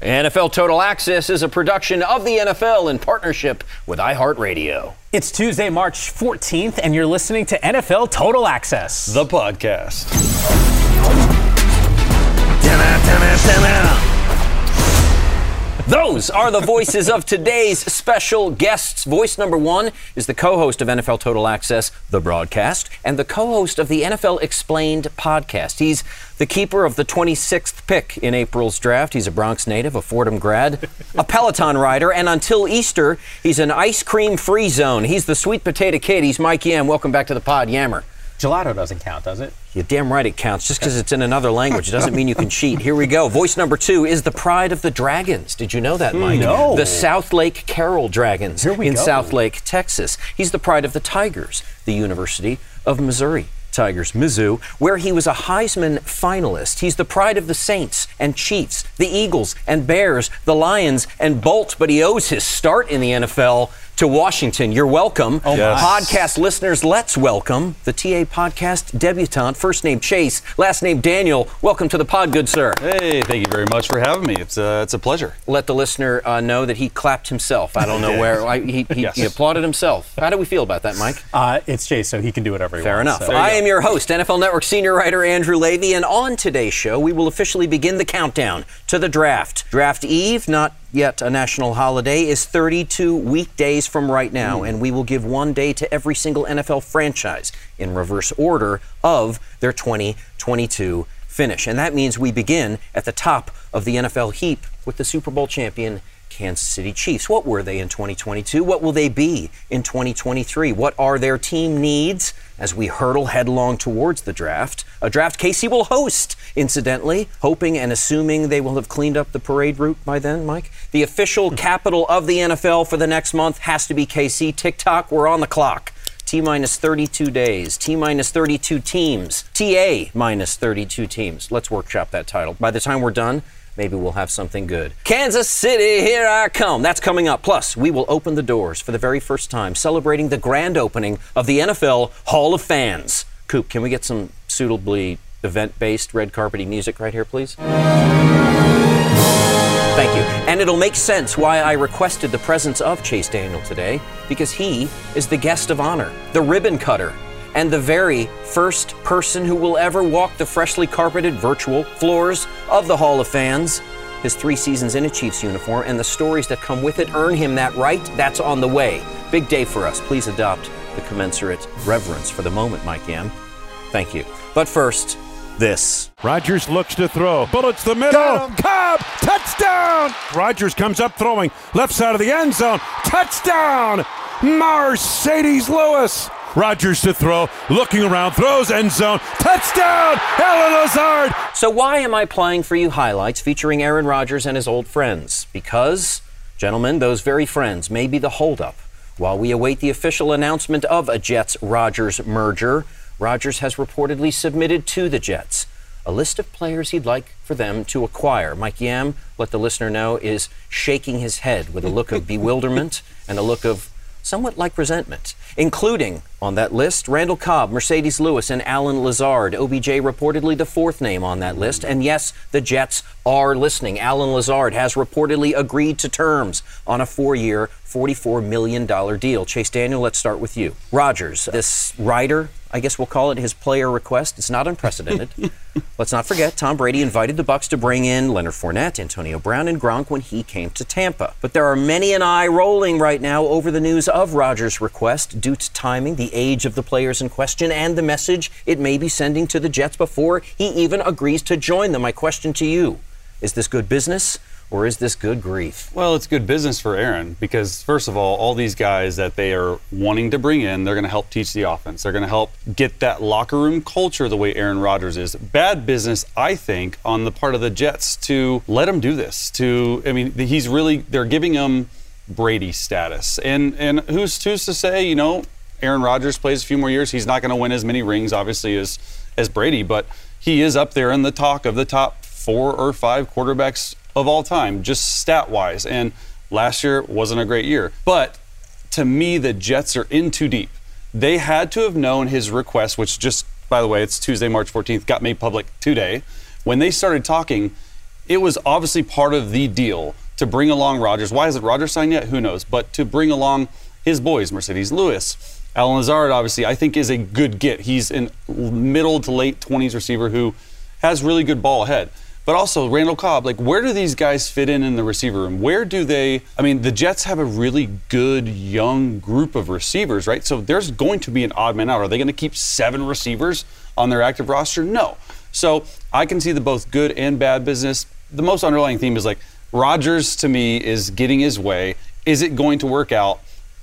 NFL Total Access is a production of the NFL in partnership with iHeartRadio. It's Tuesday, March 14th, and you're listening to NFL Total Access, the podcast. Those are the voices of today's special guests. Voice number one is the co host of NFL Total Access, the broadcast, and the co host of the NFL Explained podcast. He's the keeper of the 26th pick in April's draft. He's a Bronx native, a Fordham grad, a Peloton rider, and until Easter, he's an ice cream free zone. He's the sweet potato kid. He's Mike Yam. Welcome back to the pod, Yammer. Gelato doesn't count, does it? You're damn right it counts. Just because it's in another language doesn't mean you can cheat. Here we go. Voice number two is the pride of the Dragons. Did you know that, Mike? Hmm. No. The Southlake Carroll Dragons Here we in go. Southlake, Texas. He's the pride of the Tigers, the University of Missouri. Tigers, Mizzou, where he was a Heisman finalist. He's the pride of the Saints and Chiefs, the Eagles and Bears, the Lions and Bolt, but he owes his start in the NFL to Washington. You're welcome. Oh. Yes. Podcast listeners, let's welcome the TA podcast debutante, first name Chase, last name Daniel. Welcome to the pod, good sir. Hey, thank you very much for having me. It's uh, it's a pleasure. Let the listener uh, know that he clapped himself. I don't know where. I, he, he, Yes. he applauded himself. How do we feel about that, Mike? Uh, it's Chase, so he can do whatever he Fair wants. Fair enough. so- I am your host, NFL Network senior writer Andrew Levy, and on today's show, we will officially begin the countdown to the draft. Draft Eve, not yet a national holiday, is 32 weekdays from right now, hmm. and we will give one day to every single NFL franchise in reverse order of their 2022 finish. And that means we begin at the top of the NFL heap with the Super Bowl champion Kansas City Chiefs. What were they in 2022? What will they be in 2023? What are their team needs as we hurtle headlong towards the draft? A draft KC will host, incidentally, hoping and assuming they will have cleaned up the parade route by then, Mike. The official hmm. capital of the NFL for the next month has to be KC. TikTok, we're on the clock. T minus 32 days, T minus 32 teams, TA minus 32 teams. Let's workshop that title. By the time we're done, maybe we'll have something good. Kansas City, here I come. That's coming up. Plus, we will open the doors for the very first time, celebrating the grand opening of the NFL Hall of Fans. Coop, can we get some suitably event based red carpety music right here, please? Thank you. And it'll make sense why I requested the presence of Chase Daniel today, because he is the guest of honor, the ribbon cutter, and the very first person who will ever walk the freshly carpeted virtual floors of the Hall of Fans. His three seasons in a Chiefs uniform and the stories that come with it earn him that right. That's on the way. Big day for us. Please adopt the commensurate reverence for the moment, Mike Yam. Thank you. But first, this. Rodgers looks to throw. Bullets the middle. Cobb, touchdown. Rodgers comes up throwing. Left side of the end zone. Touchdown. Marcedes Lewis. Rodgers to throw. Looking around. Throws end zone. Touchdown. Allen Lazard. So, why am I playing for you highlights featuring Aaron Rodgers and his old friends? Because, gentlemen, those very friends may be the holdup. While we await the official announcement of a Jets Rodgers merger, Rodgers has reportedly submitted to the Jets a list of players he'd like for them to acquire. Mike Yam, let the listener know, is shaking his head with a look of bewilderment and a look of somewhat like resentment, including on that list Randall Cobb, Marcedes Lewis, and Allen Lazard. OBJ reportedly the fourth name on that list. And yes, the Jets are listening. Allen Lazard has reportedly agreed to terms on a four year, $44 million deal. Chase Daniel, let's start with you. Rodgers, this rider, I guess we'll call it his player request. It's not unprecedented. Let's not forget, Tom Brady invited the Bucs to bring in Leonard Fournette, Antonio Brown, and Gronk when he came to Tampa. But there are many an eye rolling right now over the news of Rodgers' request due to timing, the age of the players in question, and the message it may be sending to the Jets before he even agrees to join them. My question to you: Is this good business or is this good grief? Well, it's good business for Aaron because, first of all, all these guys that they are wanting to bring in, they're going to help teach the offense. They're going to help get that locker room culture the way Aaron Rodgers is. Bad business, I think, on the part of the Jets to let him do this. To, I mean, he's really, they're giving him Brady status. And, and who's, who's to say, you know, Aaron Rodgers plays a few more years, he's not going to win as many rings, obviously, as, as Brady, but he is up there in the talk of the top four or five quarterbacks of all time, just stat wise. And last year wasn't a great year. But to me, the Jets are in too deep. They had to have known his request, which just, by the way, it's Tuesday, March 14th, got made public today. When they started talking, it was obviously part of the deal to bring along Rodgers. Why isn't Rodgers signed yet? Who knows? But to bring along his boys, Marcedes Lewis. Allen Lazard, obviously, I think is a good get. He's a middle to late 20s receiver who has really good ball ahead. But also Randall Cobb, like where do these guys fit in in the receiver room? Where do they? I mean, the Jets have a really good young group of receivers, right? So there's going to be an odd man out. Are they going to keep seven receivers on their active roster? No. So I can see the both good and bad business. The most underlying theme is like Rodgers to me is getting his way. Is it going to work out?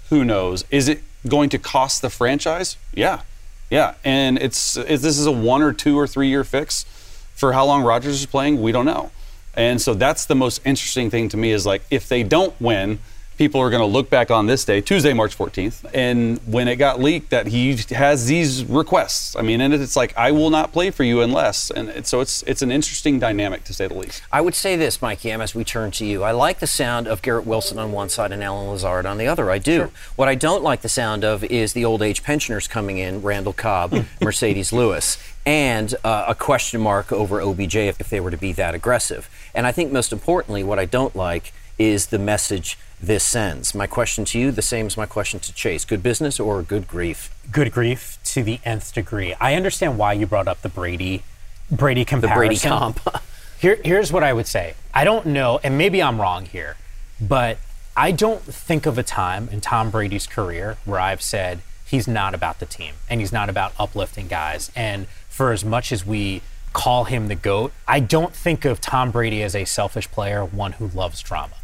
Who knows? Is it going to cost the franchise? Yeah, yeah. And it's, it's this is a one or two or three year fix for how long Rodgers is playing, we don't know. And so that's the most interesting thing to me is like if they don't win, people are going to look back on this day, Tuesday, March 14th, and when it got leaked that he has these requests. I mean, and it's like I will not play for you unless, and so it's it's an interesting dynamic to say the least. I would say this, Mikey, as we turn to you. I like the sound of Garrett Wilson on one side and Allen Lazard on the other. I do. Sure. What I don't like the sound of is the old age pensioners coming in, Randall Cobb, Marcedes Lewis, and uh, a question mark over OBJ if, if they were to be that aggressive. And I think most importantly, what I don't like is the message this sends. My question to you, the same as my question to Chase good business or good grief? Good grief to the nth degree. I understand why you brought up the Brady Brady comparison. The Brady comp. Here, here's what I would say. I don't know, and maybe I'm wrong here, but I don't think of a time in Tom Brady's career where I've said he's not about the team and he's not about uplifting guys. And for as much as we call him the GOAT, I don't think of Tom Brady as a selfish player, one who loves drama.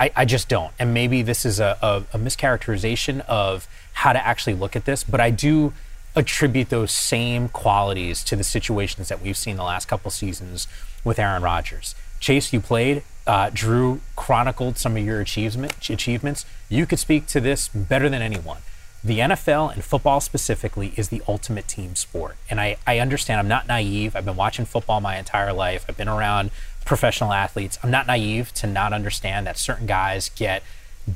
I, I just don't. And maybe this is a, a, a mischaracterization of how to actually look at this, but I do attribute those same qualities to the situations that we've seen the last couple seasons with Aaron Rodgers. Chase, you played. Uh, Drew chronicled some of your achievement, achievements. You could speak to this better than anyone. The NFL and football specifically is the ultimate team sport. And I, I understand I'm not naive. I've been watching football my entire life. I've been around professional athletes. I'm not naive to not understand that certain guys get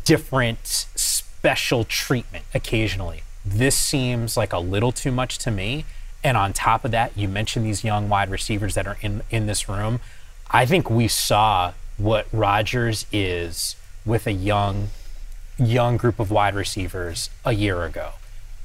different special treatment occasionally. This seems like a little too much to me. And on top of that, you mentioned these young wide receivers that are in, in this room. I think we saw what Rodgers is with a young, young group of wide receivers a year ago.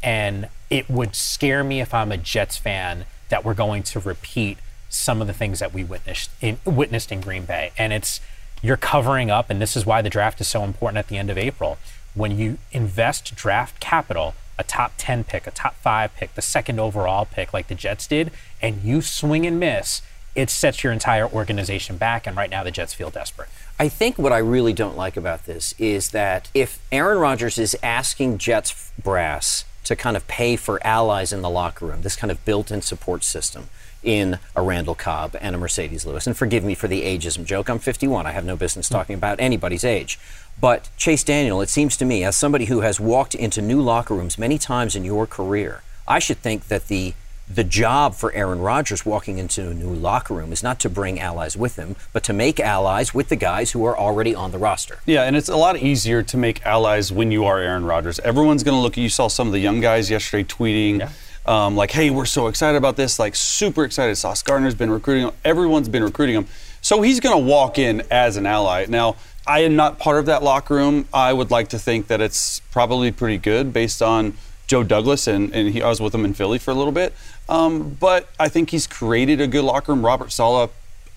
And it would scare me if I'm a Jets fan that we're going to repeat some of the things that we witnessed in, witnessed in Green Bay. And it's you're covering up, and this is why the draft is so important at the end of April. When you invest draft capital, a top 10 pick, a top five pick, the second overall pick, like the Jets did, and you swing and miss, it sets your entire organization back. And right now, the Jets feel desperate. I think what I really don't like about this is that if Aaron Rodgers is asking Jets brass to kind of pay for allies in the locker room, this kind of built in support system, in a Randall Cobb and a Marcedes Lewis. And forgive me for the ageism joke. I'm 51. I have no business hmm. talking about anybody's age. But Chase Daniel, it seems to me, as somebody who has walked into new locker rooms many times in your career, I should think that the the job for Aaron Rodgers walking into a new locker room is not to bring allies with him, but to make allies with the guys who are already on the roster. Yeah, and it's a lot easier to make allies when you are Aaron Rodgers. Everyone's going to look at you. Saw some of the young guys yesterday tweeting. Yeah um, like, hey, we're so excited about this, like super excited. Sauce Gardner's been recruiting him. Everyone's been recruiting him. So he's going to walk in as an ally. Now, I am not part of that locker room. I would like to think that it's probably pretty good based on Joe Douglas, and, and he, I was with him in Philly for a little bit. Um, but I think he's created a good locker room. Robert Saleh,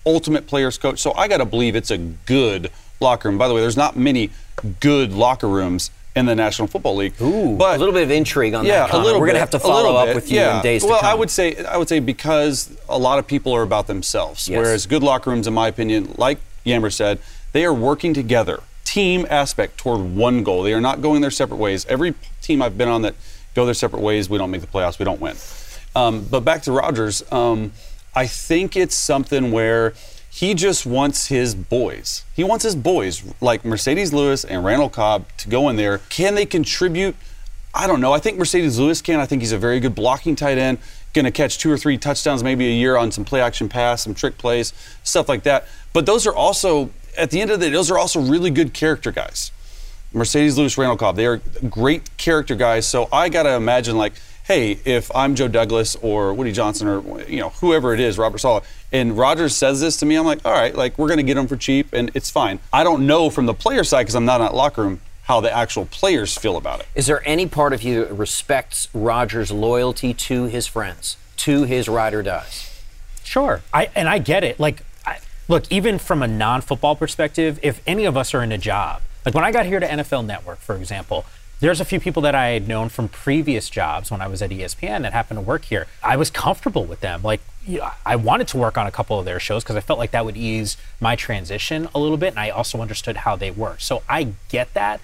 ultimate players coach. So I got to believe it's a good locker room. By the way, there's not many good locker rooms in the National Football League. Ooh, but a little bit of intrigue on yeah, that. Connor. a little. We're bit, gonna have to follow up bit, with you yeah. in days well, to come. I would say I would say because a lot of people are about themselves, Yes. whereas good locker rooms, in my opinion, like Yammer said, they are working together, team aspect toward one goal. They are not going their separate ways. Every team I've been on that go their separate ways, we don't make the playoffs, we don't win. Um, but back to Rodgers, um, I think it's something where he just wants his boys. He wants his boys, like Marcedes Lewis and Randall Cobb, to go in there. Can they contribute? I don't know. I think Marcedes Lewis can. I think he's a very good blocking tight end. Going to catch two or three touchdowns maybe a year on some play action pass, some trick plays, stuff like that. But those are also, at the end of the day, those are also really good character guys. Marcedes Lewis, Randall Cobb, they are great character guys. So I got to imagine, like, hey, if I'm Joe Douglas or Woody Johnson or you know whoever it is, Robert Saleh, and Rodgers says this to me, I'm like, all right, like we're going to get him for cheap, and it's fine. I don't know from the player side because I'm not in that locker room how the actual players feel about it. Is there any part of you that respects Rodgers' loyalty to his friends, to his ride or dies? Sure. I and I get it. Like, I, look, even from a non-football perspective, if any of us are in a job, like when I got here to NFL Network, for example, there's a few people that I had known from previous jobs when I was at ESPN that happened to work here. I was comfortable with them. Like, I wanted to work on a couple of their shows because I felt like that would ease my transition a little bit, and I also understood how they work. So I get that,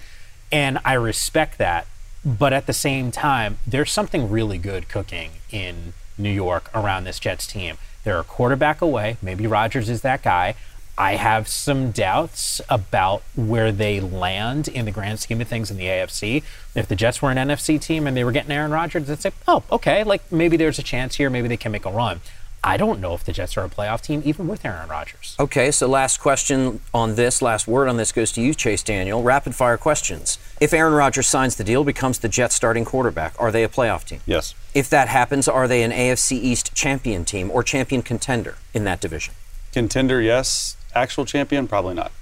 and I respect that. But at the same time, there's something really good cooking in New York around this Jets team. They're a quarterback away. Maybe Rodgers is that guy. I have some doubts about where they land in the grand scheme of things in the AFC. If the Jets were an NFC team and they were getting Aaron Rodgers, I'd say, oh, okay, like maybe there's a chance here. Maybe they can make a run. I don't know if the Jets are a playoff team, even with Aaron Rodgers. Okay, so last question on this, last word on this goes to you, Chase Daniel. Rapid fire questions. If Aaron Rodgers signs the deal, becomes the Jets starting quarterback, are they a playoff team? Yes. If that happens, are they an AFC East champion team or champion contender in that division? Contender, yes. Actual champion, probably not.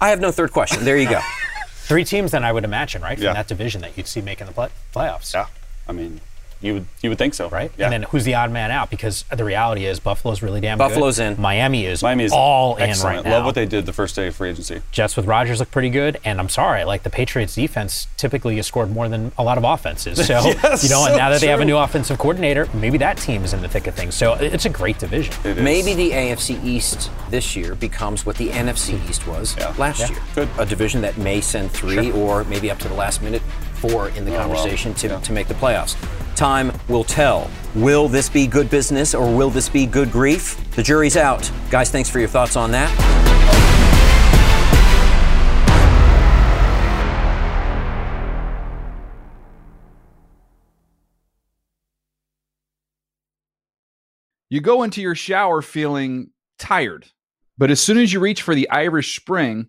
I have no third question. There you go. Three teams, then I would imagine, right, from Yeah. that division that you'd see making the play- playoffs. Yeah. I mean, you would you would think so, right? Yeah. And then who's the odd man out? Because the reality is Buffalo's really damn Buffalo's good. in. Miami is Miami is all excellent. in right now. Love what they did the first day of free agency. Jets with Rodgers look pretty good, and I'm sorry, like the Patriots defense typically has scored more than a lot of offenses. So Yes, you know, and now that they have a new offensive coordinator, maybe that team is in the thick of things. So it's a great division. It is. Maybe the AFC East this year becomes what the NFC East was Yeah. last Yeah. year. Good. A division that may send three or maybe up to the last minute four in the Oh, well. conversation to, Yeah. to make the playoffs. Time will tell. Will this be good business or will this be good grief? The jury's out. Guys, thanks for your thoughts on that. You go into your shower feeling tired, but as soon as you reach for the Irish Spring,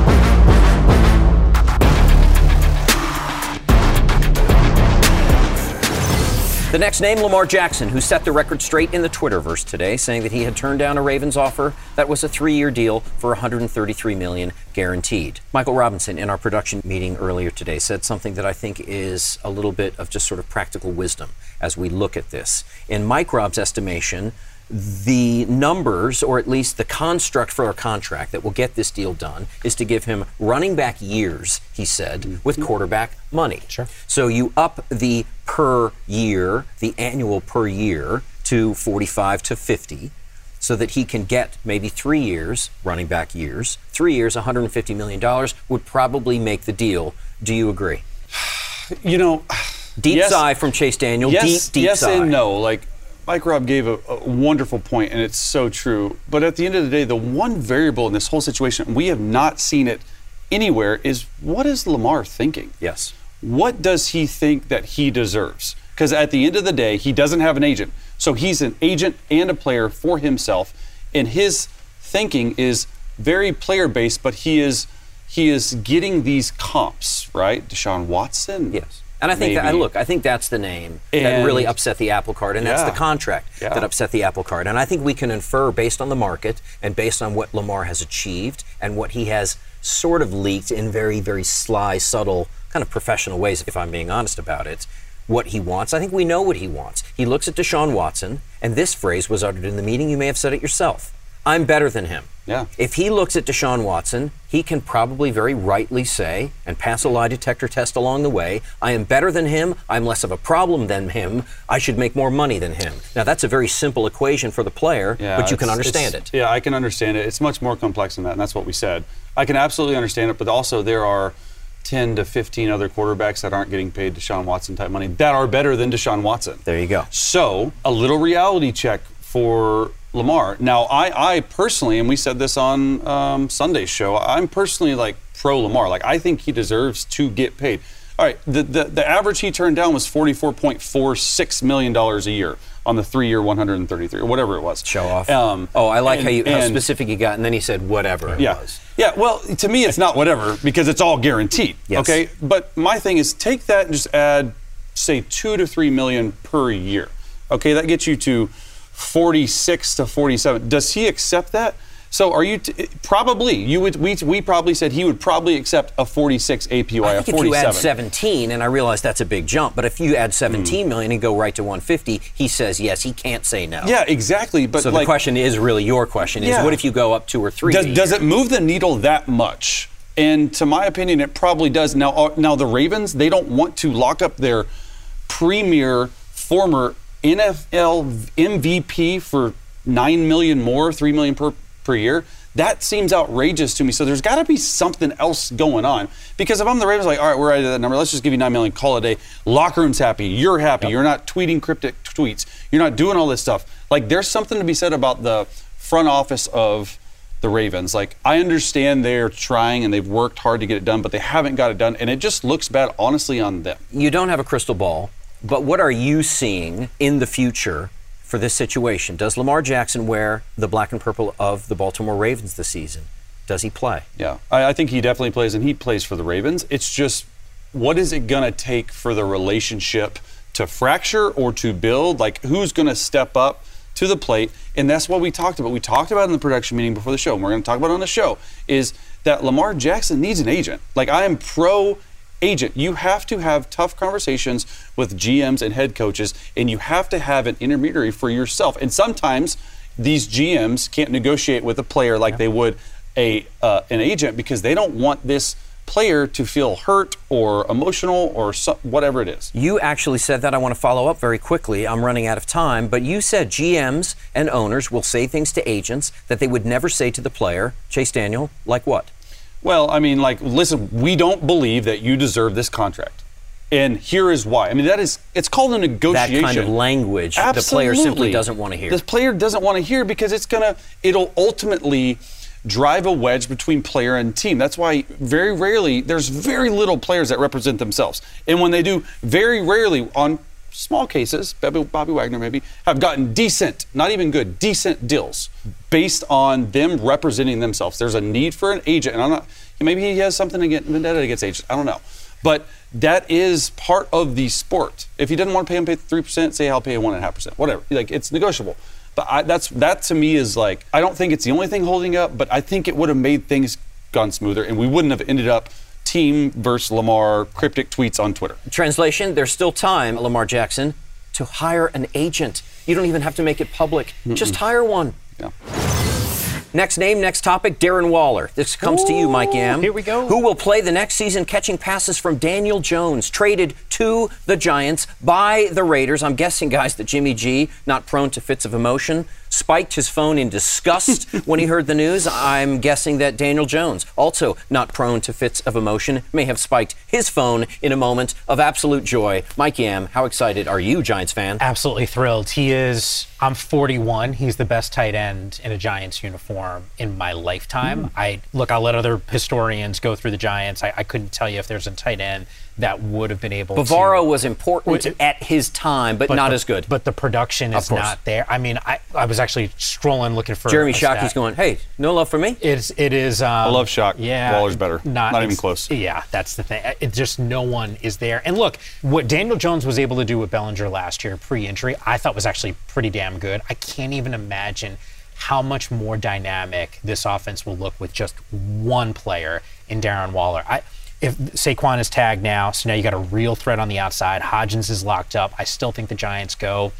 The next name, Lamar Jackson, who set the record straight in the Twitterverse today, saying that he had turned down a Ravens offer that was a three-year deal for 133 million guaranteed. Michael Robinson, in our production meeting earlier today, said something that I think is a little bit of just sort of practical wisdom as we look at this. In Mike Rob's estimation, the numbers, or at least the construct for a contract that will get this deal done, is to give him running back years, he said, mm-hmm. with quarterback money. Sure. So you up the per year, the annual per year, to 45 to 50, so that he can get maybe three years, running back years, three years, $150 million would probably make the deal. Do you agree? You know, Deep Yes. sigh from Chase Daniel. yes, deep, deep yes sigh. and no. Like Mike Rob gave a, a wonderful point, and it's so true. But at the end of the day, the one variable in this whole situation, we have not seen it anywhere, is what is Lamar thinking? Yes. What does he think that he deserves? Because at the end of the day, he doesn't have an agent. So he's an agent and a player for himself. And his thinking is very player based, but he is he is getting these comps, right? Deshaun Watson. Yes. And I think that, look, I think that's the name that really upset the apple cart, and that's the contract Yeah. that upset the apple cart. And I think we can infer based on the market and based on what Lamar has achieved and what he has sort of leaked in very, very sly, subtle, kind of professional ways, if I'm being honest about it, what he wants. I think we know what he wants. He looks at Deshaun Watson, and this phrase was uttered in the meeting. You may have said it yourself. I'm better than him. Yeah. If he looks at Deshaun Watson, he can probably very rightly say and pass a lie detector test along the way I am better than him. I'm less of a problem than him. I should make more money than him. Now, that's a very simple equation for the player, Yeah, but you can understand it. Yeah, I can understand it. It's much more complex than that, and that's what we said. I can absolutely understand it, but also there are 10 to 15 other quarterbacks that aren't getting paid Deshaun Watson type money that are better than Deshaun Watson. There you go. So, a little reality check for Lamar. Now, I, I personally, and we said this on um, Sunday's show, I'm personally like pro Lamar. Like, I think he deserves to get paid. All right, the, the, the average he turned down was $44.46 million a year on the three year 133 or whatever it was. Show off. Um, oh, I like and- how, you, how and- specific you got, and then he said whatever it yeah. was. Yeah, well, to me, it's not whatever because it's all guaranteed. Yes. Okay, but my thing is take that and just add, say, two to three million per year. Okay, that gets you to 46 to 47. Does he accept that? So are you t- probably you would we, we probably said he would probably accept a 46 APY, I a think if 47. you add 17, and I realize that's a big jump, but if you add Hmm. 17 million and go right to 150, he says yes. He can't say no. yeah, exactly. But So like, the question is really your question is Yeah. what if you go up two or three? Does, does it move the needle that much? And to my opinion, it probably does. Now, uh, now the Ravens, they don't want to lock up their premier former NFL MVP for nine million more, three million per per year. That seems outrageous to me. So there's got to be something else going on. Because if I'm the Ravens, like, all right, we're right at that number. Let's just give you nine million. Call it a day. Locker room's happy. You're happy. You're not tweeting cryptic tweets. You're not doing all this stuff. Like, there's something to be said about the front office of the Ravens. Like, I understand they're trying and they've worked hard to get it done, but they haven't got it done, and it just looks bad, honestly, on them. you don't have a crystal ball, but what are you seeing in the future for this situation? Does Lamar Jackson wear the black and purple of the Baltimore Ravens this season? Does he play? Yeah, I, I think he definitely plays, and he plays for the Ravens. It's just, what is it going to take for the relationship to fracture or to build? Like, who's going to step up to the plate? And that's what we talked about. We talked about in the production meeting before the show, and we're going to talk about on the show, is that Lamar Jackson needs an agent. Like, I am pro agent. You have to have tough conversations with GMs and head coaches, and you have to have an intermediary for yourself. And sometimes these GMs can't negotiate with a player like they would a uh, an agent because they don't want this player to feel hurt or emotional or so, whatever it is. You actually said that. I want to follow up very quickly. I'm running out of time, but you said GMs and owners will say things to agents that they would never say to the player. Chase Daniel, like what? Well, I mean, like, listen, we don't believe that you deserve this contract. And here is why. I mean, that is, it's called a negotiation. That kind of language Absolutely. the player simply doesn't want to hear. The player doesn't want to hear because it's going to, it'll ultimately drive a wedge between player and team. That's why very rarely, there's very little players that represent themselves. And when they do, very rarely on small cases, Bobby, Bobby Wagner maybe, have gotten decent, not even good, decent deals based on them representing themselves. There's a need for an agent. And I'm not, maybe he has something against vendetta against agents. I don't know. But that is part of the sport. If he doesn't want to pay him pay three percent, say I'll pay one and a half percent, whatever. Like it's negotiable. But I, that's that to me is like I don't think it's the only thing holding up, but I think it would have made things gone smoother, and we wouldn't have ended up team versus Lamar cryptic tweets on Twitter. Translation, there's still time, Lamar Jackson, to hire an agent. You don't even have to make it public. Just hire one. Yeah. Next name, next topic, Darren Waller. This comes to you, Mike Yam. Here we go. Who will play the next season catching passes from Daniel Jones, traded to the Giants by the Raiders. I'm guessing, guys, that Jimmy G, not prone to fits of emotion, spiked his phone in disgust when he heard the news. I'm guessing that Daniel Jones, also not prone to fits of emotion, may have spiked his phone in a moment of absolute joy. Mike Yam, how excited are you, Giants fan? Absolutely thrilled. He is, I'm 41. He's the best tight end in a Giants uniform in my lifetime. Hmm. I Look, I'll let other historians go through the Giants. I, I couldn't tell you if there's a tight end that would have been able Bavaro to. was important Wait, at his time, but, not the- as good. But the production is not there. I mean, I, I was actually strolling looking for Jeremy a Shockey's going, hey, no love for me? It's it is. Um, I love Shock. Yeah, Waller's better. Not, Not even close. Yeah, that's the thing. It just no one is there. And look, what Daniel Jones was able to do with Bellinger last year pre-injury, I thought was actually pretty damn good. I can't even imagine how much more dynamic this offense will look with just one player in Darren Waller. I. If Saquon is tagged now, so now you got a real threat on the outside. Hodgins is locked up. I still think the Giants go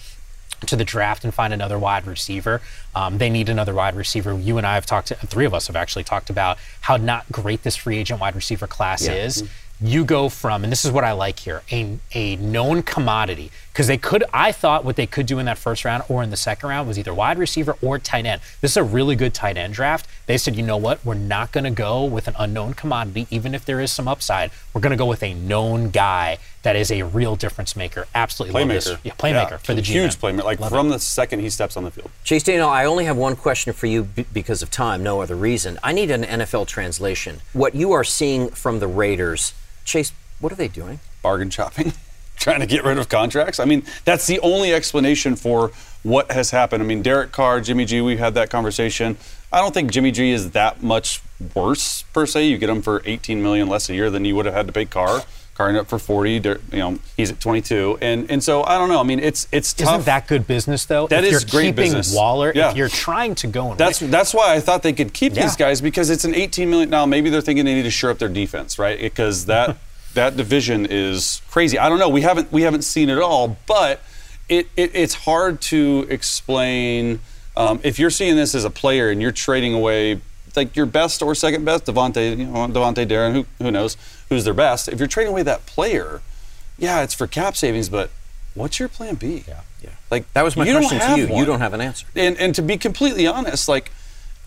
to the draft and find another wide receiver. Um, they need another wide receiver. You and I have talked, to, three of us have actually talked about how not great this free agent wide receiver class is. You go from, and this is what I like here, a, a known commodity. Because they could, I thought what they could do in that first round or in the second round was either wide receiver or tight end. This is a really good tight end draft. They said, you know what, we're not going to go with an unknown commodity, even if there is some upside. We're going to go with a known guy that is a real difference maker. Absolutely love this. Playmaker. Yeah, playmaker for the Huge G-men. playmaker. Like Love from the second he steps on the field. Chase Daniel, I only have one question for you b- because of time, no other reason. I need an NFL translation. What you are seeing from the Raiders, Chase, what are they doing? bargain shopping, trying to get rid of contracts. I mean, that's the only explanation for what has happened. I mean, Derek Carr, Jimmy G, we had that conversation. I don't think Jimmy G is that much worse per se. You get him for 18 million less a year than you would have had to pay Carr. Ended up for 40. You know, he's at 22, and and so I don't know. I mean, it's it's tough. Isn't that good business though? That if is you're great keeping business. Waller, Yeah. if you're trying to go and That's win, that's why I thought they could keep Yeah. these guys because it's an 18 million. Now maybe they're thinking they need to shore up their defense, right? Because that that division is crazy. I don't know. We haven't we haven't seen it all, but it, it it's hard to explain um, if you're seeing this as a player and you're trading away like your best or second best, Davante, you know, Davante Darren, who who knows who's their best. If you're trading away that player, yeah, it's for cap savings, but what's your plan B? Yeah, yeah. Like That was my question to you. You don't have an answer. And and to be completely honest, like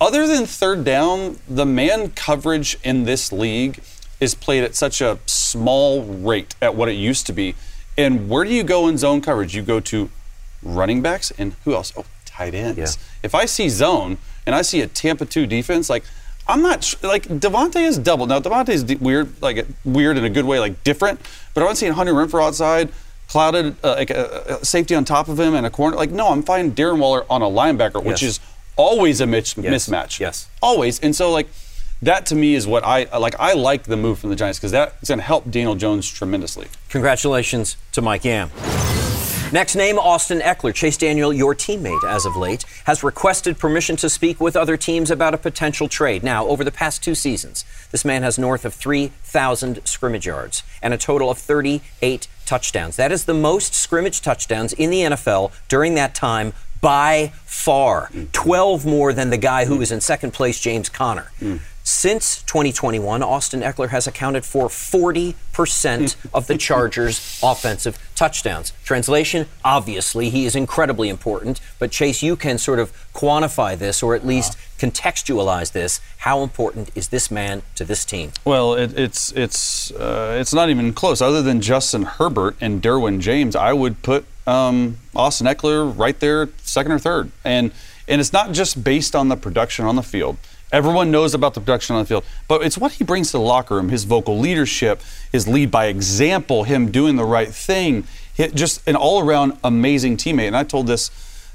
other than third down, the man coverage in this league is played at such a small rate at what it used to be. And where do you go in zone coverage? You go to running backs and who else? Oh, tight ends. Yeah. If I see zone and I see a Tampa 2 defense, like I'm not like Davante is double. Now Davante is weird, like weird in a good way, like different. But if I'm seeing Hunter Renfrow outside, clouded uh, like a, a safety on top of him and a corner, like no, I'm finding Darren Waller on a linebacker, which Yes. is always a mis- Yes. mismatch. Yes. always. And so like that to me is what I like. I like the move from the Giants because that's going to help Daniel Jones tremendously. Congratulations to Mike Yam. Next name, Austin Ekeler. Chase Daniel, your teammate as of late, has requested permission to speak with other teams about a potential trade. Now, over the past two seasons, this man has north of 3,000 scrimmage yards and a total of 38 touchdowns. That is the most scrimmage touchdowns in the NFL during that time by far. Mm. 12 more than the guy who was in second place, James Conner. Mm. Since 2021, Austin Ekeler has accounted for 40% of the Chargers' offensive touchdowns. Translation, obviously, he is incredibly important, but Chase, you can sort of quantify this or at least contextualize this. How important is this man to this team? Well, it, it's it's uh, it's not even close. Other than Justin Herbert and Derwin James, I would put um, Austin Ekeler right there, second or third. And and it's not just based on the production on the field. Everyone knows about the production on the field, but it's what he brings to the locker room, his vocal leadership, his lead by example, him doing the right thing. He- just an all-around amazing teammate. And I told this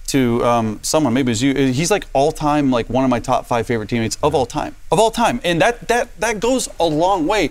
to um, someone, maybe it was you. He's like all-time, like one of my top five favorite teammates of all time, of all time, and that that that goes a long way.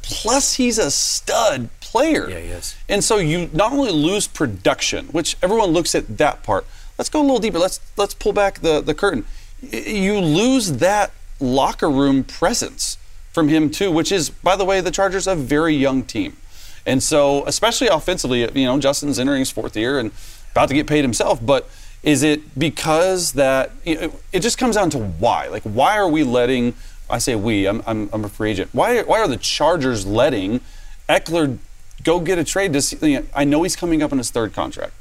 Plus, he's a stud player. Yeah, he is. And so you not only lose production, which everyone looks at that part. Let's go a little deeper. Let's let's pull back the the curtain. You lose that locker room presence from him too, which is, by the way, the Chargers a very young team, and so especially offensively, you know, Justin's entering his fourth year and about to get paid himself, but. Is it because that it just comes down to why? Like, why are we letting? I say we. I'm, I'm, I'm a free agent. Why? Why are the Chargers letting Ekeler go get a trade? To see, I know he's coming up on his third contract,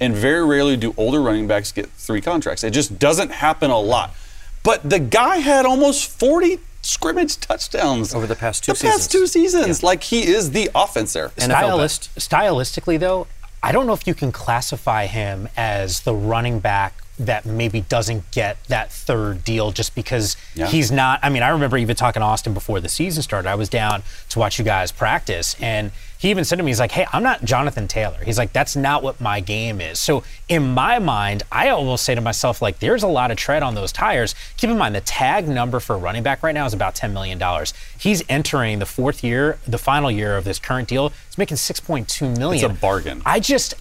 and very rarely do older running backs get three contracts. It just doesn't happen a lot. But the guy had almost 40 scrimmage touchdowns Over the past two the past seasons. two seasons. Like he is the offense there. Stylist, stylistically, though, I don't know if you can classify him as the running back that maybe doesn't get that third deal just because Yeah. he's not. I mean, I remember even talking to Austin before the season started. I was down to watch you guys practice, and he even said to me, he's like, hey, I'm not Jonathan Taylor. He's like, that's not what my game is. So in my mind, I almost say to myself, like, there's a lot of tread on those tires. Keep in mind, the tag number for running back right now is about $10 million. He's entering the fourth year, the final year of this current deal. He's making 6.2 million. It's a bargain. I just,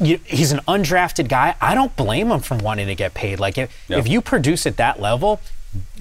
you, he's an undrafted guy. I don't blame him for wanting to get paid. Like, if, if you produce at that level,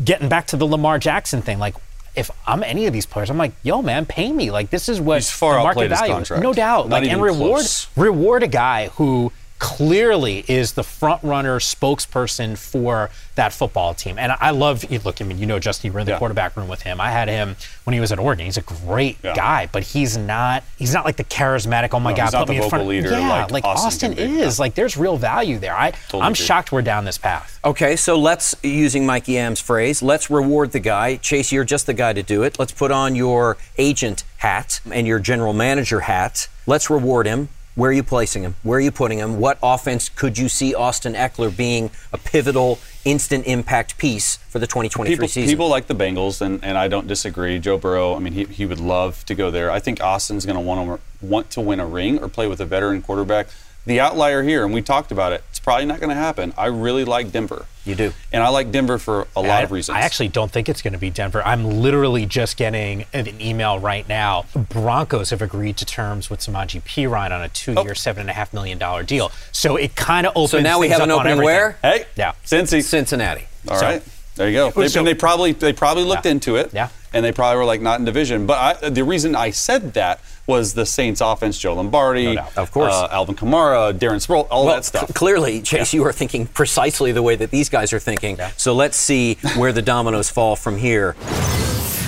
getting back to the Lamar Jackson thing, like, if I'm any of these players, I'm like, yo, man, pay me. Like, this is what He's far the market value is. No doubt. Not like, and reward close. reward a guy who clearly is the front runner spokesperson for that football team. And I love look, I mean, you know Justin, you were in the Yeah. quarterback room with him. I had him when he was at Oregon. He's a great Yeah. guy, but he's not he's not like the charismatic, oh my No, god, he's put not me the in front. vocal leader yeah, like Austin Austin, can be. is. Like there's real value there. I I'm agree. shocked we're down this path. Okay, so let's, using Mike Yam's phrase, let's reward the guy. Chase, you're just the guy to do it. Let's put on your agent hat and your general manager hat. Let's reward him. Where are you placing him? Where are you putting him? What offense could you see Austin Ekeler being a pivotal, instant impact piece for the 2023 people, season? people like the Bengals, and, and I don't disagree. Joe Burrow, I mean, he, he would love to go there. I think Austin's going to want to want to win a ring or play with a veteran quarterback. The outlier here, and we talked about it, it's probably not going to happen. I really like Denver. You do. And I like Denver for a lot I, of reasons. I actually don't think it's going to be Denver. I'm literally just getting an email right now. Broncos have agreed to terms with Samaje Perine on a two-year, oh. seven and a half million dollar deal. So it kind of opens. So now we have an up on opening where? Hey, Yeah. Cincy. Cincinnati. All So- right, there you go. They, So- and they probably they probably looked Yeah. into it. Yeah. And they probably were like not in division. But I, the reason I said that was the Saints offense: Joe Lombardi, doubt. Of course. uh, Alvin Kamara, Darren Sproles, all Well, that stuff. c- clearly, Chase, you are thinking precisely the way that these guys are thinking. So let's see where the dominoes fall from here.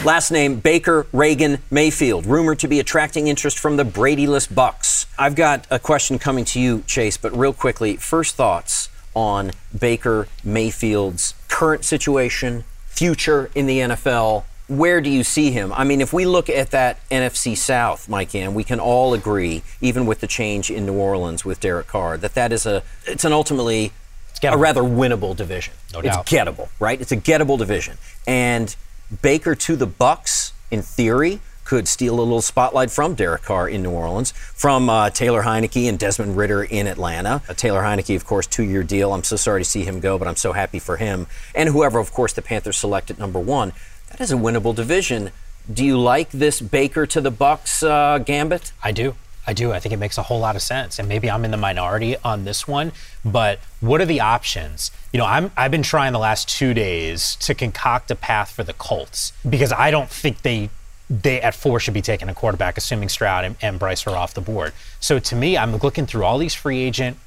Last name Baker Reagan Mayfield, rumored to be attracting interest from the Bradyless Bucs. I've got a question coming to you, Chase, but real quickly, first thoughts on Baker Mayfield's current situation, future in the NFL. Where do you see him? I mean, if we look at that NFC South, Mike Ann, we can all agree, even with the change in New Orleans with Derek Carr, that that is a it's an ultimately a rather winnable division. No it's doubt. gettable, right? It's a gettable division. And Baker to the Bucs, in theory, could steal a little spotlight from Derek Carr in New Orleans, from uh, Taylor Heinicke and Desmond Ridder in Atlanta. Uh, Taylor Heinicke, of course, two-year deal. I'm so sorry to see him go, but I'm so happy for him. And whoever, of course, the Panthers select at number one. That is a winnable division. Do you like this Baker to the Bucs uh, gambit? I do. I do. I think it makes a whole lot of sense. And maybe I'm in the minority on this one, but what are the options? You know, I'm I've been trying the last 2 days to concoct a path for the Colts because I don't think they they at four should be taking a quarterback, assuming Stroud and, and Bryce are off the board. So to me, I'm looking through all these free agent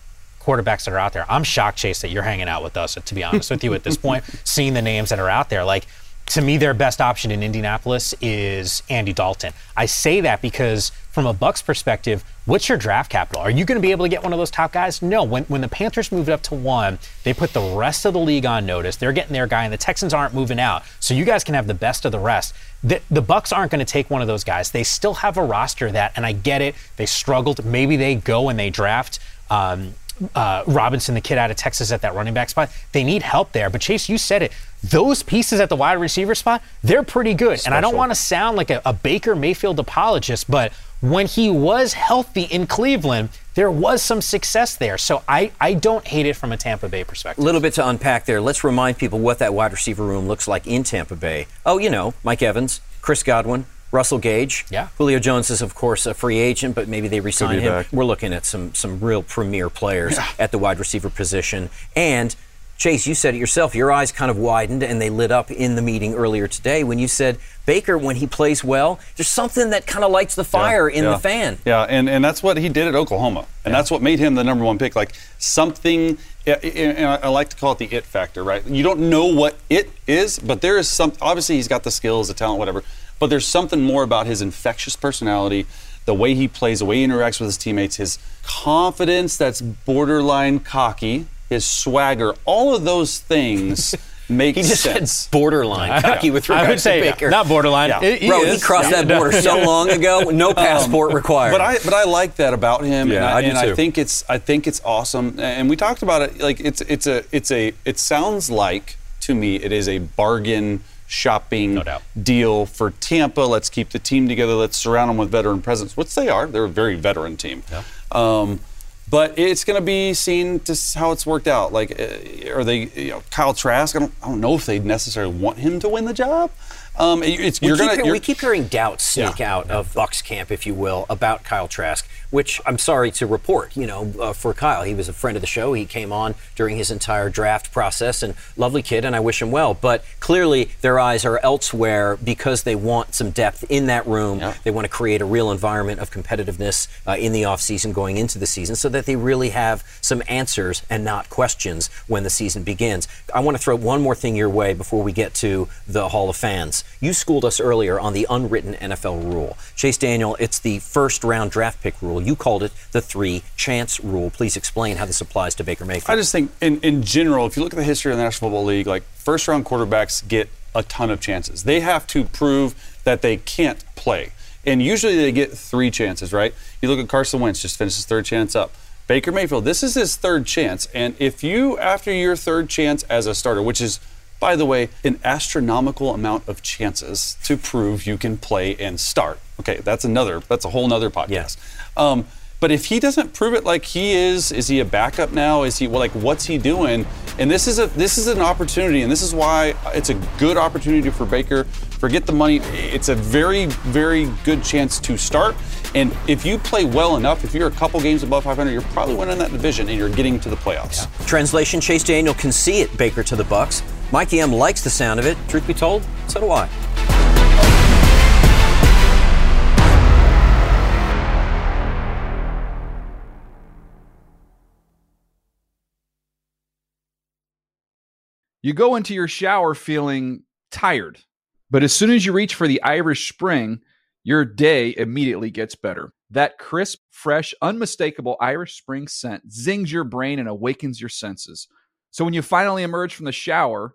quarterbacks that are out there. I'm shocked, Chase, that you're hanging out with us. To be honest with you, at this point, seeing the names that are out there, like to me, their best option in Indianapolis is Andy Dalton. I say that because from a Bucs perspective, what's your draft capital? Are you going to be able to get one of those top guys? No. When when the Panthers moved up to one, they put the rest of the league on notice. They're getting their guy, and the Texans aren't moving out. So you guys can have the best of the rest. The, the Bucs aren't going to take one of those guys. They still have a roster that, and I get it. They struggled. Maybe they go and they draft. Um, uh, Robinson, the kid out of Texas at that running back spot. They need help there. But Chase, you said it. Those pieces at the wide receiver spot, they're pretty good. And I don't want to sound like a, a Baker Mayfield apologist, but when he was healthy in Cleveland, there was some success there. So I, I don't hate it from a Tampa Bay perspective. A little bit to unpack there. Let's remind people what that wide receiver room looks like in Tampa Bay. Oh, you know, Mike Evans, Chris Godwin, Russell Gage. Yeah. Julio Jones is, of course, a free agent, but maybe they resign him. back. We're looking at some some real premier players at the wide receiver position. And Chase, you said it yourself. Your eyes kind of widened and they lit up in the meeting earlier today when you said Baker, when he plays well, there's something that kind of lights the fire in yeah. the fan. Yeah, and, and that's what he did at Oklahoma. And that's what made him the number one pick. Like something, and I I like to call it the it factor, right? You don't know what it is, but there is some, obviously he's got the skills, the talent, whatever, but there's something more about his infectious personality, the way he plays, the way he interacts with his teammates, his confidence that's borderline cocky, his swagger, all of those things Make He just sense. said borderline cocky with regards I would say to Baker. not borderline. Yeah. It- Bro, he is. crossed that border so long ago. No passport required. But I but I like that about him. Yeah, and I do and too. I think it's I think it's awesome. And we talked about it. Like it's it's a it's a it sounds like to me it is a bargain shopping No deal for Tampa. Let's keep the team together. Let's surround them with veteran presence, which they are. They're a very veteran team. Um, but it's going to be seen to how it's worked out. Like, uh, are they, you know, Kyle Trask? I don't, I don't know if they necessarily want him to win the job. Um, it's, we, you're keep, gonna, hear- you're, we keep hearing doubts sneak Yeah. out of Bucs camp, if you will, about Kyle Trask, which I'm sorry to report. You know, uh, for Kyle, he was a friend of the show. He came on during his entire draft process, and lovely kid, and I wish him well. But clearly, their eyes are elsewhere because they want some depth in that room. Yeah. They want to create a real environment of competitiveness uh, in the offseason going into the season so that they really have some answers and not questions when the season begins. I want to throw one more thing your way before we get to the Hall of Fans. You schooled us earlier on the unwritten NFL rule. Chase Daniel, it's the first round draft pick rule. You called it the three chance rule. Please explain how this applies to Baker Mayfield. I just think, in, in general, if you look at the history of the National Football League, like first round quarterbacks get a ton of chances. They have to prove that they can't play. And usually they get three chances, right? You look at Carson Wentz, just finished his third chance up. Baker Mayfield, this is his third chance. And if you, after your third chance as a starter, which is, by the way, an astronomical amount of chances to prove you can play and start. Okay, that's another, that's a whole nother podcast. Um, but if he doesn't prove it like he is, is he a backup now? Is he well, like what's he doing? And this is a this is an opportunity, and this is why it's a good opportunity for Baker. Forget the money. It's a very very good chance to start. And if you play well enough, if you're a couple games above 500, you're probably winning that division, and you're getting to the playoffs. Translation Chase Daniel can see it, Baker to the Bucs. Mike Yam likes the sound of it. Truth be told, so do I. You go into your shower feeling tired, but as soon as you reach for the Irish Spring, your day immediately gets better. That crisp, fresh, unmistakable Irish Spring scent zings your brain and awakens your senses. So when you finally emerge from the shower,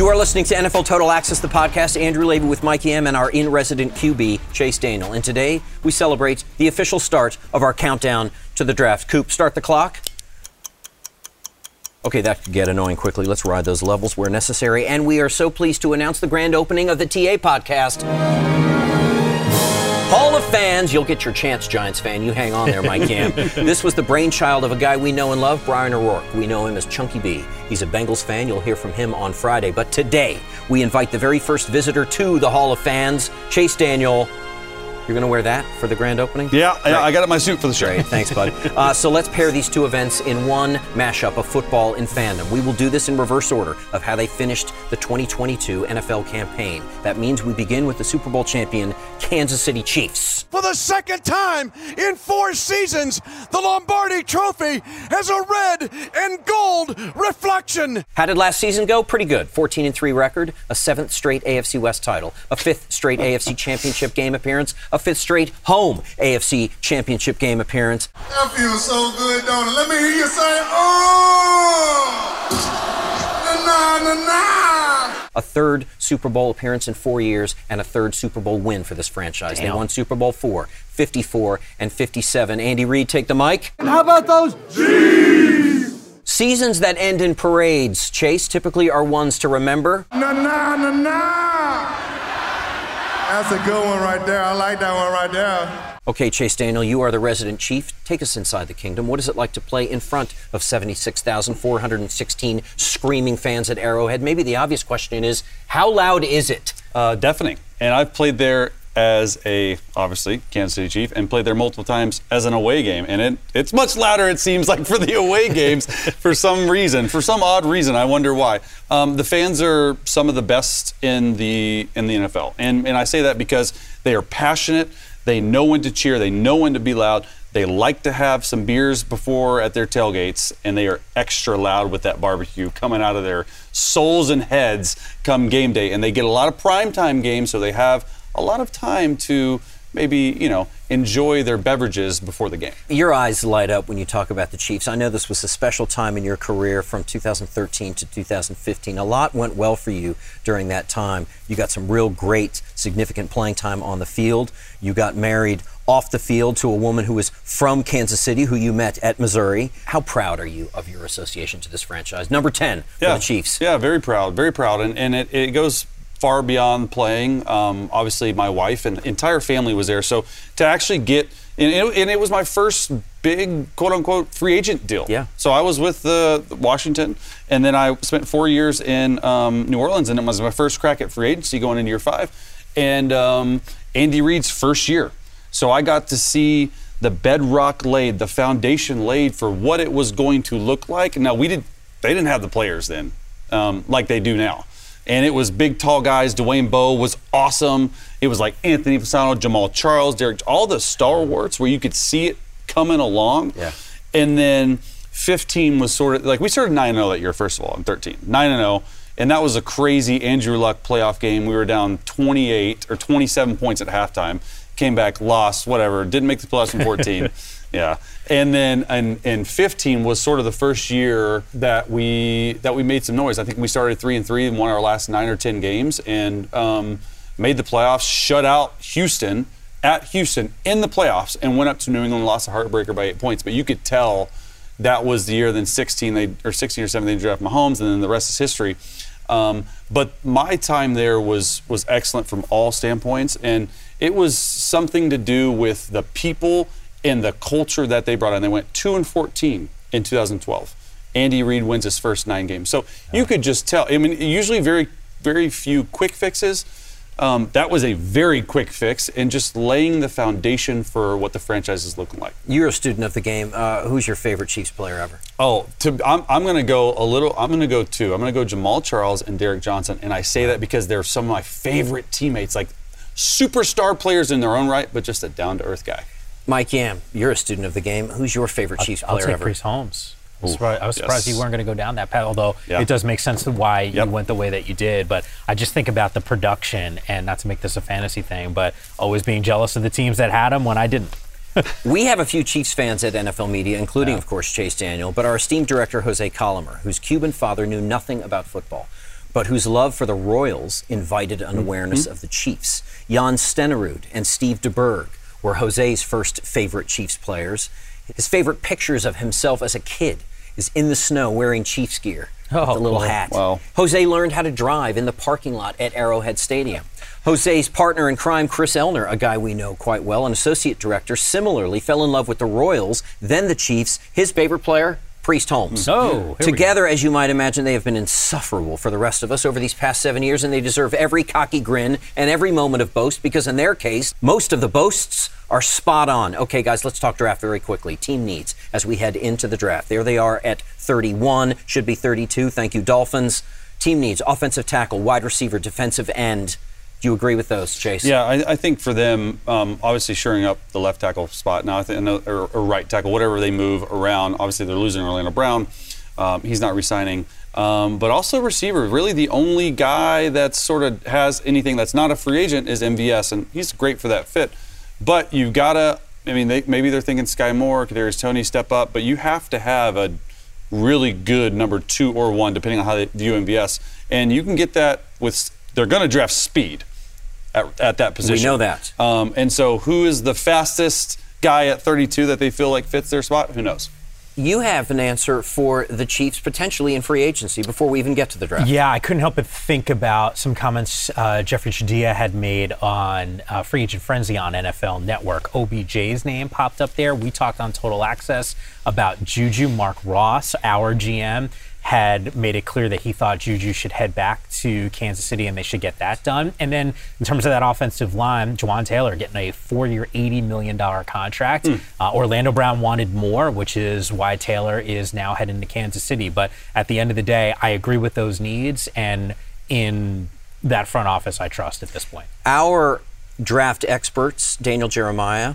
You are listening to NFL Total Access, the podcast. Andrew Levy with Mike Yam and our in resident QB, Chase Daniel. And today we celebrate the official start of our countdown to the draft. Coop, start the clock. Okay, that could get annoying quickly. Let's ride those levels where necessary. And we are so pleased to announce the grand opening of the TA podcast. Fans, you'll get your chance, Giants fan. You hang on there, Mike Yam. this was the brainchild of a guy we know and love, Brian O'Rourke. We know him as Chunky B. He's a Bengals fan. You'll hear from him on Friday. But today, we invite the very first visitor to the Hall of Fans, Chase Daniel. You're going to wear that for the grand opening? Yeah, yeah, I got it my suit for the show. Great, thanks, bud. Uh, so let's pair these two events in one mashup of football and fandom. We will do this in reverse order of how they finished the 2022 NFL campaign. That means we begin with the Super Bowl champion, Kansas City Chiefs. For the second time in four seasons, the Lombardi Trophy has a red and gold reflection. How did last season go? Pretty good. 14 and 3 record, a seventh straight AFC West title, a fifth straight AFC Championship game appearance, a fifth straight home AFC Championship game appearance. That feels so good, don't it? Let me hear you say, oh, na na na. na. a third Super Bowl appearance in four years, and a third Super Bowl win for this franchise. They won Super Bowl four, 54, and 57. Andy Reid, take the mic. How about those? Seasons that end in parades, Chase, typically are ones to remember. Na na na na. That's a good one right there. I like that one right there. Okay, Chase Daniel, you are the resident chief. Take us inside the kingdom. What is it like to play in front of 76,416 screaming fans at Arrowhead? Maybe the obvious question is how loud is it? uh, deafening. And I've played there as a obviously Kansas City Chief and played there multiple times as an away game, and it, it's much louder. It seems like for the away games for some reason, for some odd reason. I wonder why. Um, the fans are some of the best in the in the NFL, and and I say that because they are passionate. They know when to cheer. They know when to be loud. They like to have some beers before at their tailgates, and they are extra loud with that barbecue coming out of their souls and heads come game day. And they get a lot of primetime games, so they have a lot of time to maybe, you know, enjoy their beverages before the game. Your eyes light up when you talk about the Chiefs. I know this was a special time in your career from 2013 to 2015. A lot went well for you during that time. You got some real great, significant playing time on the field. You got married off the field to a woman who was from Kansas City, who you met at Missouri. How proud are you of your association to this franchise? Number 10 for yeah. the Chiefs. Yeah, very proud, very proud. And, and it, it goes far beyond playing. Um, obviously, my wife and entire family was there. So to actually get, and it, and it, was my first big quote unquote free agent deal. Yeah. So I was with the Washington, and then I spent four years in um, New Orleans, and it was my first crack at free agency going into year five, and um, Andy Reid's first year. So I got to see the bedrock laid, the foundation laid for what it was going to look like. Now we did, they didn't have the players then, um, like they do now and it was big, tall guys. Dwayne Bowe was awesome. It was like Anthony Fasano, Jamaal Charles, Derrick, all the stalwarts where you could see it coming along. Yeah. And then 15 was sort of like we started 9 0 that year, first of all, in 13. 9 0. And that was a crazy Andrew Luck playoff game. We were down 28 or 27 points at halftime. Came back, lost, whatever. Didn't make the playoffs in 14. Yeah, and then and, and 15 was sort of the first year that we that we made some noise. I think we started three and three and won our last nine or ten games and um, made the playoffs. Shut out Houston at Houston in the playoffs and went up to New England, lost a heartbreaker by eight points. But you could tell that was the year. Then 16 they or 16 or 17 they draft Mahomes, and then the rest is history. Um, but my time there was was excellent from all standpoints, and it was something to do with the people and the culture that they brought in. They went 2 and 14 in 2012. Andy Reid wins his first nine games. So you could just tell. I mean, usually very, very few quick fixes. Um, that was a very quick fix and just laying the foundation for what the franchise is looking like. You're a student of the game. Uh, who's your favorite Chiefs player ever? Oh, to, I'm, I'm going to go a little. I'm going to go two. I'm going to go Jamaal Charles and Derrick Johnson, and I say that because they're some of my favorite teammates, like superstar players in their own right, but just a down to earth guy. Mike Yam, you're a student of the game. Who's your favorite Chiefs I'll, player I'll take ever? Priest Holmes. I was surprised, I was surprised yes. you weren't going to go down that path, although Yeah. it does make sense why Yep. you went the way that you did. But I just think about the production, and not to make this a fantasy thing, but always being jealous of the teams that had him when I didn't. We have a few Chiefs fans at NFL Media, including, of course, Chase Daniel, but our esteemed director, Jose Colomer, whose Cuban father knew nothing about football, but whose love for the Royals invited an mm-hmm. awareness of the Chiefs. Jan Stenerud and Steve DeBerg were Jose's first favorite Chiefs players. His favorite pictures of himself as a kid is in the snow wearing Chiefs gear with Oh, a little hat. Wow. Jose learned how to drive in the parking lot at Arrowhead Stadium. Jose's partner in crime, Chris Elner, a guy we know quite well, an associate director, similarly fell in love with the Royals, then the Chiefs. His favorite player, Priest Holmes. Mm-hmm. Oh, here we go. Together, as you might imagine, they have been insufferable for the rest of us over these past seven years, and they deserve every cocky grin and every moment of boast because, in their case, most of the boasts are spot on. Okay, guys, let's talk draft very quickly. Team needs as we head into the draft. There they are at 31, should be 32. Thank you, Dolphins. Team needs offensive tackle, wide receiver, defensive end. Do you agree with those, Chase? Yeah, I, I think for them, um, obviously shoring up the left tackle spot now, think, or, or right tackle, whatever they move around. Obviously, they're losing Orlando Brown. Um, he's not resigning. Um, but also receiver. Really, the only guy that sort of has anything that's not a free agent is MVS, and he's great for that fit. But you've got to. I mean, they, maybe they're thinking Skyy Moore, Kadarius Toney step up, but you have to have a really good number two or one, depending on how they view MVS, and you can get that with. They're going to draft speed at, at that position. We know that. Um, and so, who is the fastest guy at 32 that they feel like fits their spot? Who knows? You have an answer for the Chiefs potentially in free agency before we even get to the draft. Yeah, I couldn't help but think about some comments uh, Jeffri Chadiha had made on uh, Free Agent Frenzy on NFL Network. OBJ's name popped up there. We talked on Total Access about Juju. Marc Ross, our GM, had made it clear that he thought Juju should head back to Kansas City and they should get that done. And then in terms of that offensive line, Jawaan Taylor getting a four-year, $80 million contract. Uh, Orlando Brown wanted more, which is why Taylor is now heading to Kansas City. But at the end of the day, I agree with those needs. And in that front office, I trust at this point. Our draft experts, Daniel Jeremiah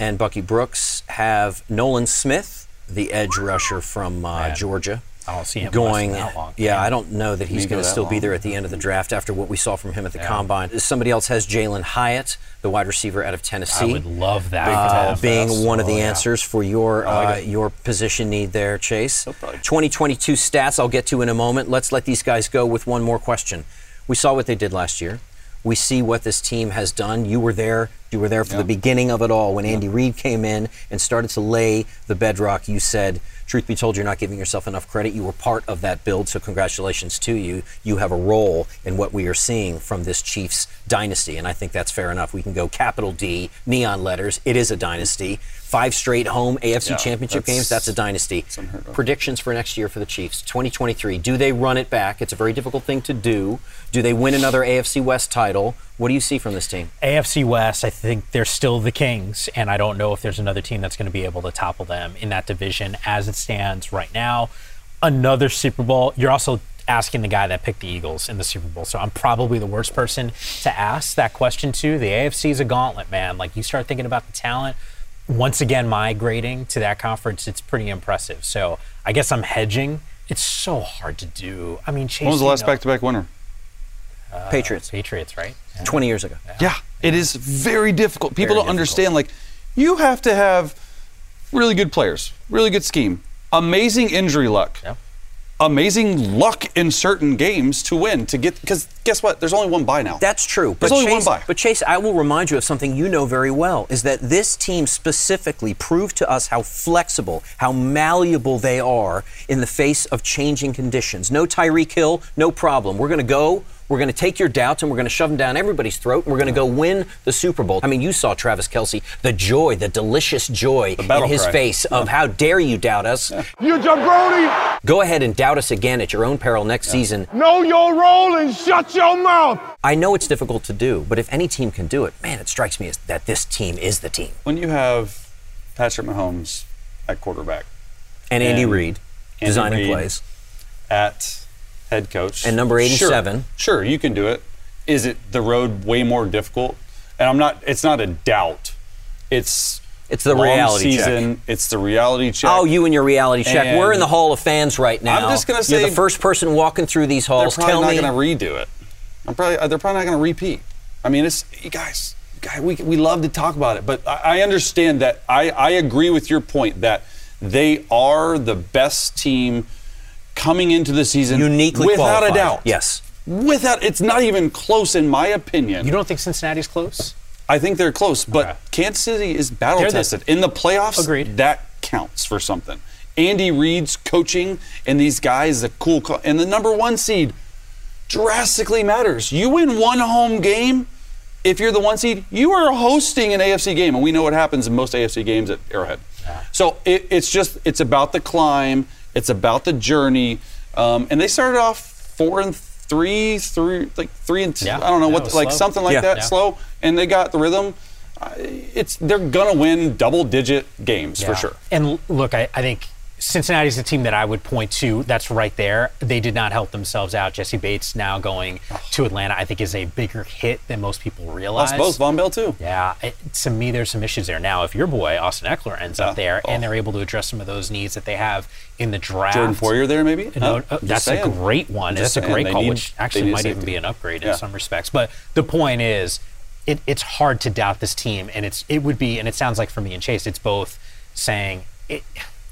and Bucky Brooks, have Nolan Smith, the edge rusher from uh, Georgia. I don't see him going. that long. Yeah, I don't know that he's going to that still be there at the end of the draft after what we saw from him at the combine. Somebody else has Jalin Hyatt, the wide receiver out of Tennessee. I would love that. uh, for them. being one of the Oh, yeah. answers for your uh, your position need there, Chase. 2022 stats I'll get to in a moment. Let's let these guys go with one more question. We saw what they did last year. We see what this team has done. You were there. You were there for the beginning of it all when Andy Reid came in and started to lay the bedrock. You said, truth be told, you're not giving yourself enough credit. You were part of that build, so congratulations to you. You have a role in what we are seeing from this Chiefs dynasty, and I think that's fair enough. We can go capital D, neon letters. It is a dynasty. Five straight home AFC Yeah, championship that's- games. That's a dynasty. of. Predictions for next year for the Chiefs 2023. Do they run it back? It's a very difficult thing to do. Do they win another AFC West title? What do you see from this team? AFC West, I think they're still the Kings, and I don't know if there's another team that's going to be able to topple them in that division as it stands right now. Another Super Bowl. You're also asking the guy that picked the Eagles in the Super Bowl, so I'm probably the worst person to ask that question to. The AFC is a gauntlet, man. Like you start thinking about the talent. Once again, migrating to that conference, it's pretty impressive. So I guess I'm hedging. It's so hard to do. I mean, Chase, When was the last back-to-back winner? Uh, Patriots, Patriots, right? 20 years ago. Yeah, it is very difficult. People Very don't understand. Like, you have to have really good players, really good scheme, amazing injury luck, Yeah. amazing luck in certain games to win to get. Because guess what? There's only one bye now. That's true. But There's only Chase, one bye. But Chase, I will remind you of something you know very well: is that this team specifically proved to us how flexible, how malleable they are in the face of changing conditions. No Tyreek Hill, no problem. We're going to go. We're going to take your doubts and we're going to shove them down everybody's throat. And we're going to go win the Super Bowl. I mean, you saw Travis Kelce, the joy, the delicious joy in his cry. face of how dare you doubt us. You jabroni, Go ahead and doubt us again at your own peril next season. know your role and shut your mouth. I know it's difficult to do, but if any team can do it, man, it strikes me as that this team is the team. when you have Patrick Mahomes at quarterback, And Andy And Reid designing Reid. plays. at head coach. And number 87. Sure, sure, you can do it. Is it the road way more difficult? And I'm not. It's not a doubt. It's It's the reality check. season. It's the reality check. Oh, you and your reality check. And- We're in the Hall of Fans right now. I'm just gonna You're say- the first person walking through these halls. They're probably Tell not going to redo it. I'm probably. Uh, they're probably not going to repeat. I mean, it's you guys. guy- We, we love to talk about it, but I, I understand that. I, I agree with your point that they are the best team coming into the season, Uniquely without a qualified. doubt. Yes. Without, it's not even close in my opinion. You don't think Cincinnati's close? I think they're close, but Okay. Kansas City is battle They're the- tested in the playoffs. Agreed. That counts for something. Andy Reid's coaching and these guys, the cool, co- and the number one seed drastically matters. You win one home game. If you're the one seed, you are hosting an AFC game, and we know what happens in most AFC games at Arrowhead. So it, it's just it's about the climb, it's about the journey, um, and they started off four and three, three like three and two. Yeah. I don't know Yeah, what like slow. something like Yeah. that Yeah. slow, and they got the rhythm. It's they're gonna win double digit games for sure. And look, I, I think Cincinnati's the team that I would point to. That's right there. They did not help themselves out. Jessie Bates now going to Atlanta, I think, is a bigger hit than most people realize. Us both, Vonn Bell too. Yeah, it, to me, there's some issues there. Now, if your boy Austin Ekeler ends Yeah. up there Oh. and they're able to address some of those needs that they have in the draft, Jordan Poyer there maybe. No, Huh? uh, Just that's a great one. Just That's a great call, need- which actually might even be an upgrade Yeah. in some respects. But the point is, it, it's hard to doubt this team, and it's it would be, and it sounds like for me and Chase, it's both saying it.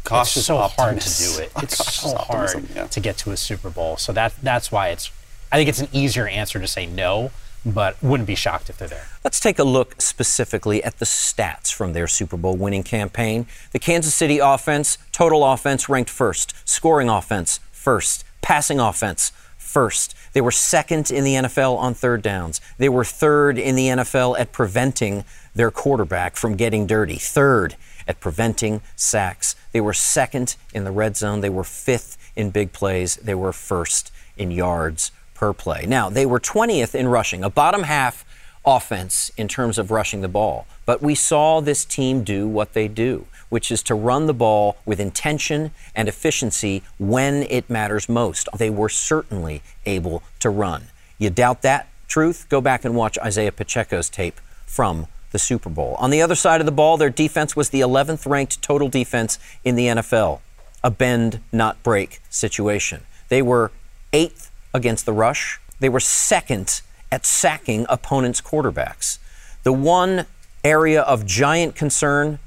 Cautious it's so hard to do it. It's Cautious so hard yeah. to get to a Super Bowl. So that that's why it's. I think it's an easier answer to say no, but wouldn't be shocked if they're there. Let's take a look specifically at the stats from their Super Bowl winning campaign. The Kansas City offense, total offense ranked first, scoring offense first, passing offense first. They were second in the NFL on third downs. They were third in the NFL at preventing their quarterback from getting dirty. Third at preventing sacks. They were second in the red zone. They were fifth in big plays. They were first in yards per play. Now, they were 20th in rushing, a bottom half offense in terms of rushing the ball. But we saw this team do what they do, which is to run the ball with intention and efficiency when it matters most. They were certainly able to run. You doubt that truth? Go back and watch Isaiah Pacheco's tape from the Super Bowl. On the other side of the ball, their defense was the 11th ranked total defense in the NFL, a bend, not break situation. They were eighth against the rush, they were second at sacking opponents' quarterbacks. The one area of giant concern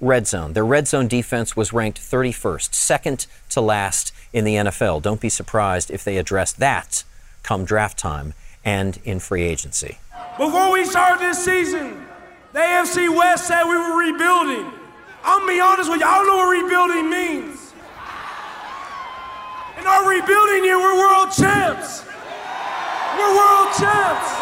red zone. Their red zone defense was ranked 31st, second to last in the NFL. Don't be surprised if they address that come draft time and in free agency. Before we start this season, the AFC West said we were rebuilding. I'm gonna be honest with you, I don't know what rebuilding means. In our rebuilding year, we're world champs. We're world champs.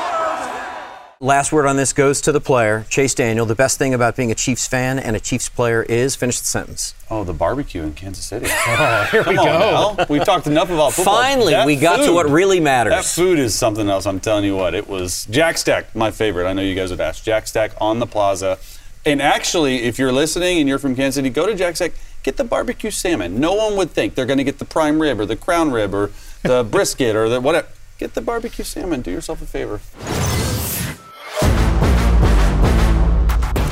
Last word on this goes to the player, Chase Daniel. The best thing about being a Chiefs fan and a Chiefs player is finish the sentence. Oh, the barbecue in Kansas City. Oh, here Come we go. now. We've talked enough about football. Finally, That we got to what really matters. That food is something else. I'm telling you what. It was Jack Stack, my favorite. I know you guys would ask. Jack Stack on the plaza. And actually, if you're listening and you're from Kansas City, go to Jack Stack. Get the barbecue salmon. No one would think they're going to get the prime rib or the crown rib or the brisket or the whatever. Get the barbecue salmon. Do yourself a favor.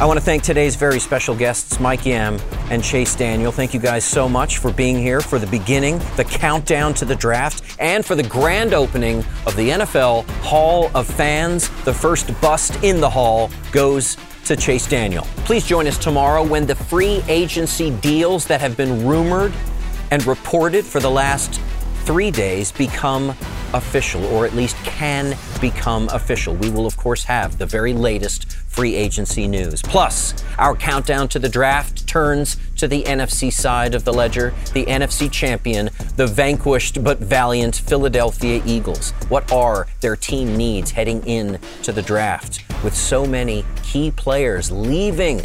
I want to thank today's very special guests, Mike Yam and Chase Daniel. Thank you guys so much for being here for the beginning, the countdown to the draft, and for the grand opening of the NFL Hall of Fans. The first bust in the hall goes to Chase Daniel. Please join us tomorrow when the free agency deals that have been rumored and reported for the last three days become official, or at least can become official. We will, of course, have the very latest free agency news. Plus, our countdown to the draft turns to the NFC side of the ledger, the NFC champion, the vanquished but valiant Philadelphia Eagles. What are their team needs heading in to the draft? With so many key players leaving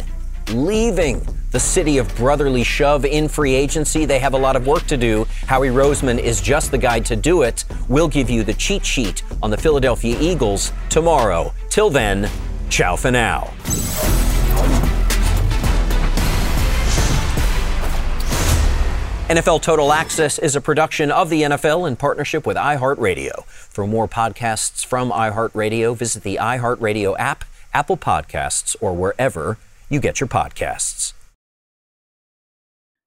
leaving the city of brotherly shove in free agency. They have a lot of work to do. Howie Roseman is just the guy to do it. We'll give you the cheat sheet on the Philadelphia Eagles tomorrow. Till then, ciao for now. NFL Total Access is a production of the NFL in partnership with iHeartRadio. For more podcasts from iHeartRadio, visit the iHeartRadio app, Apple Podcasts, or wherever you get your podcasts.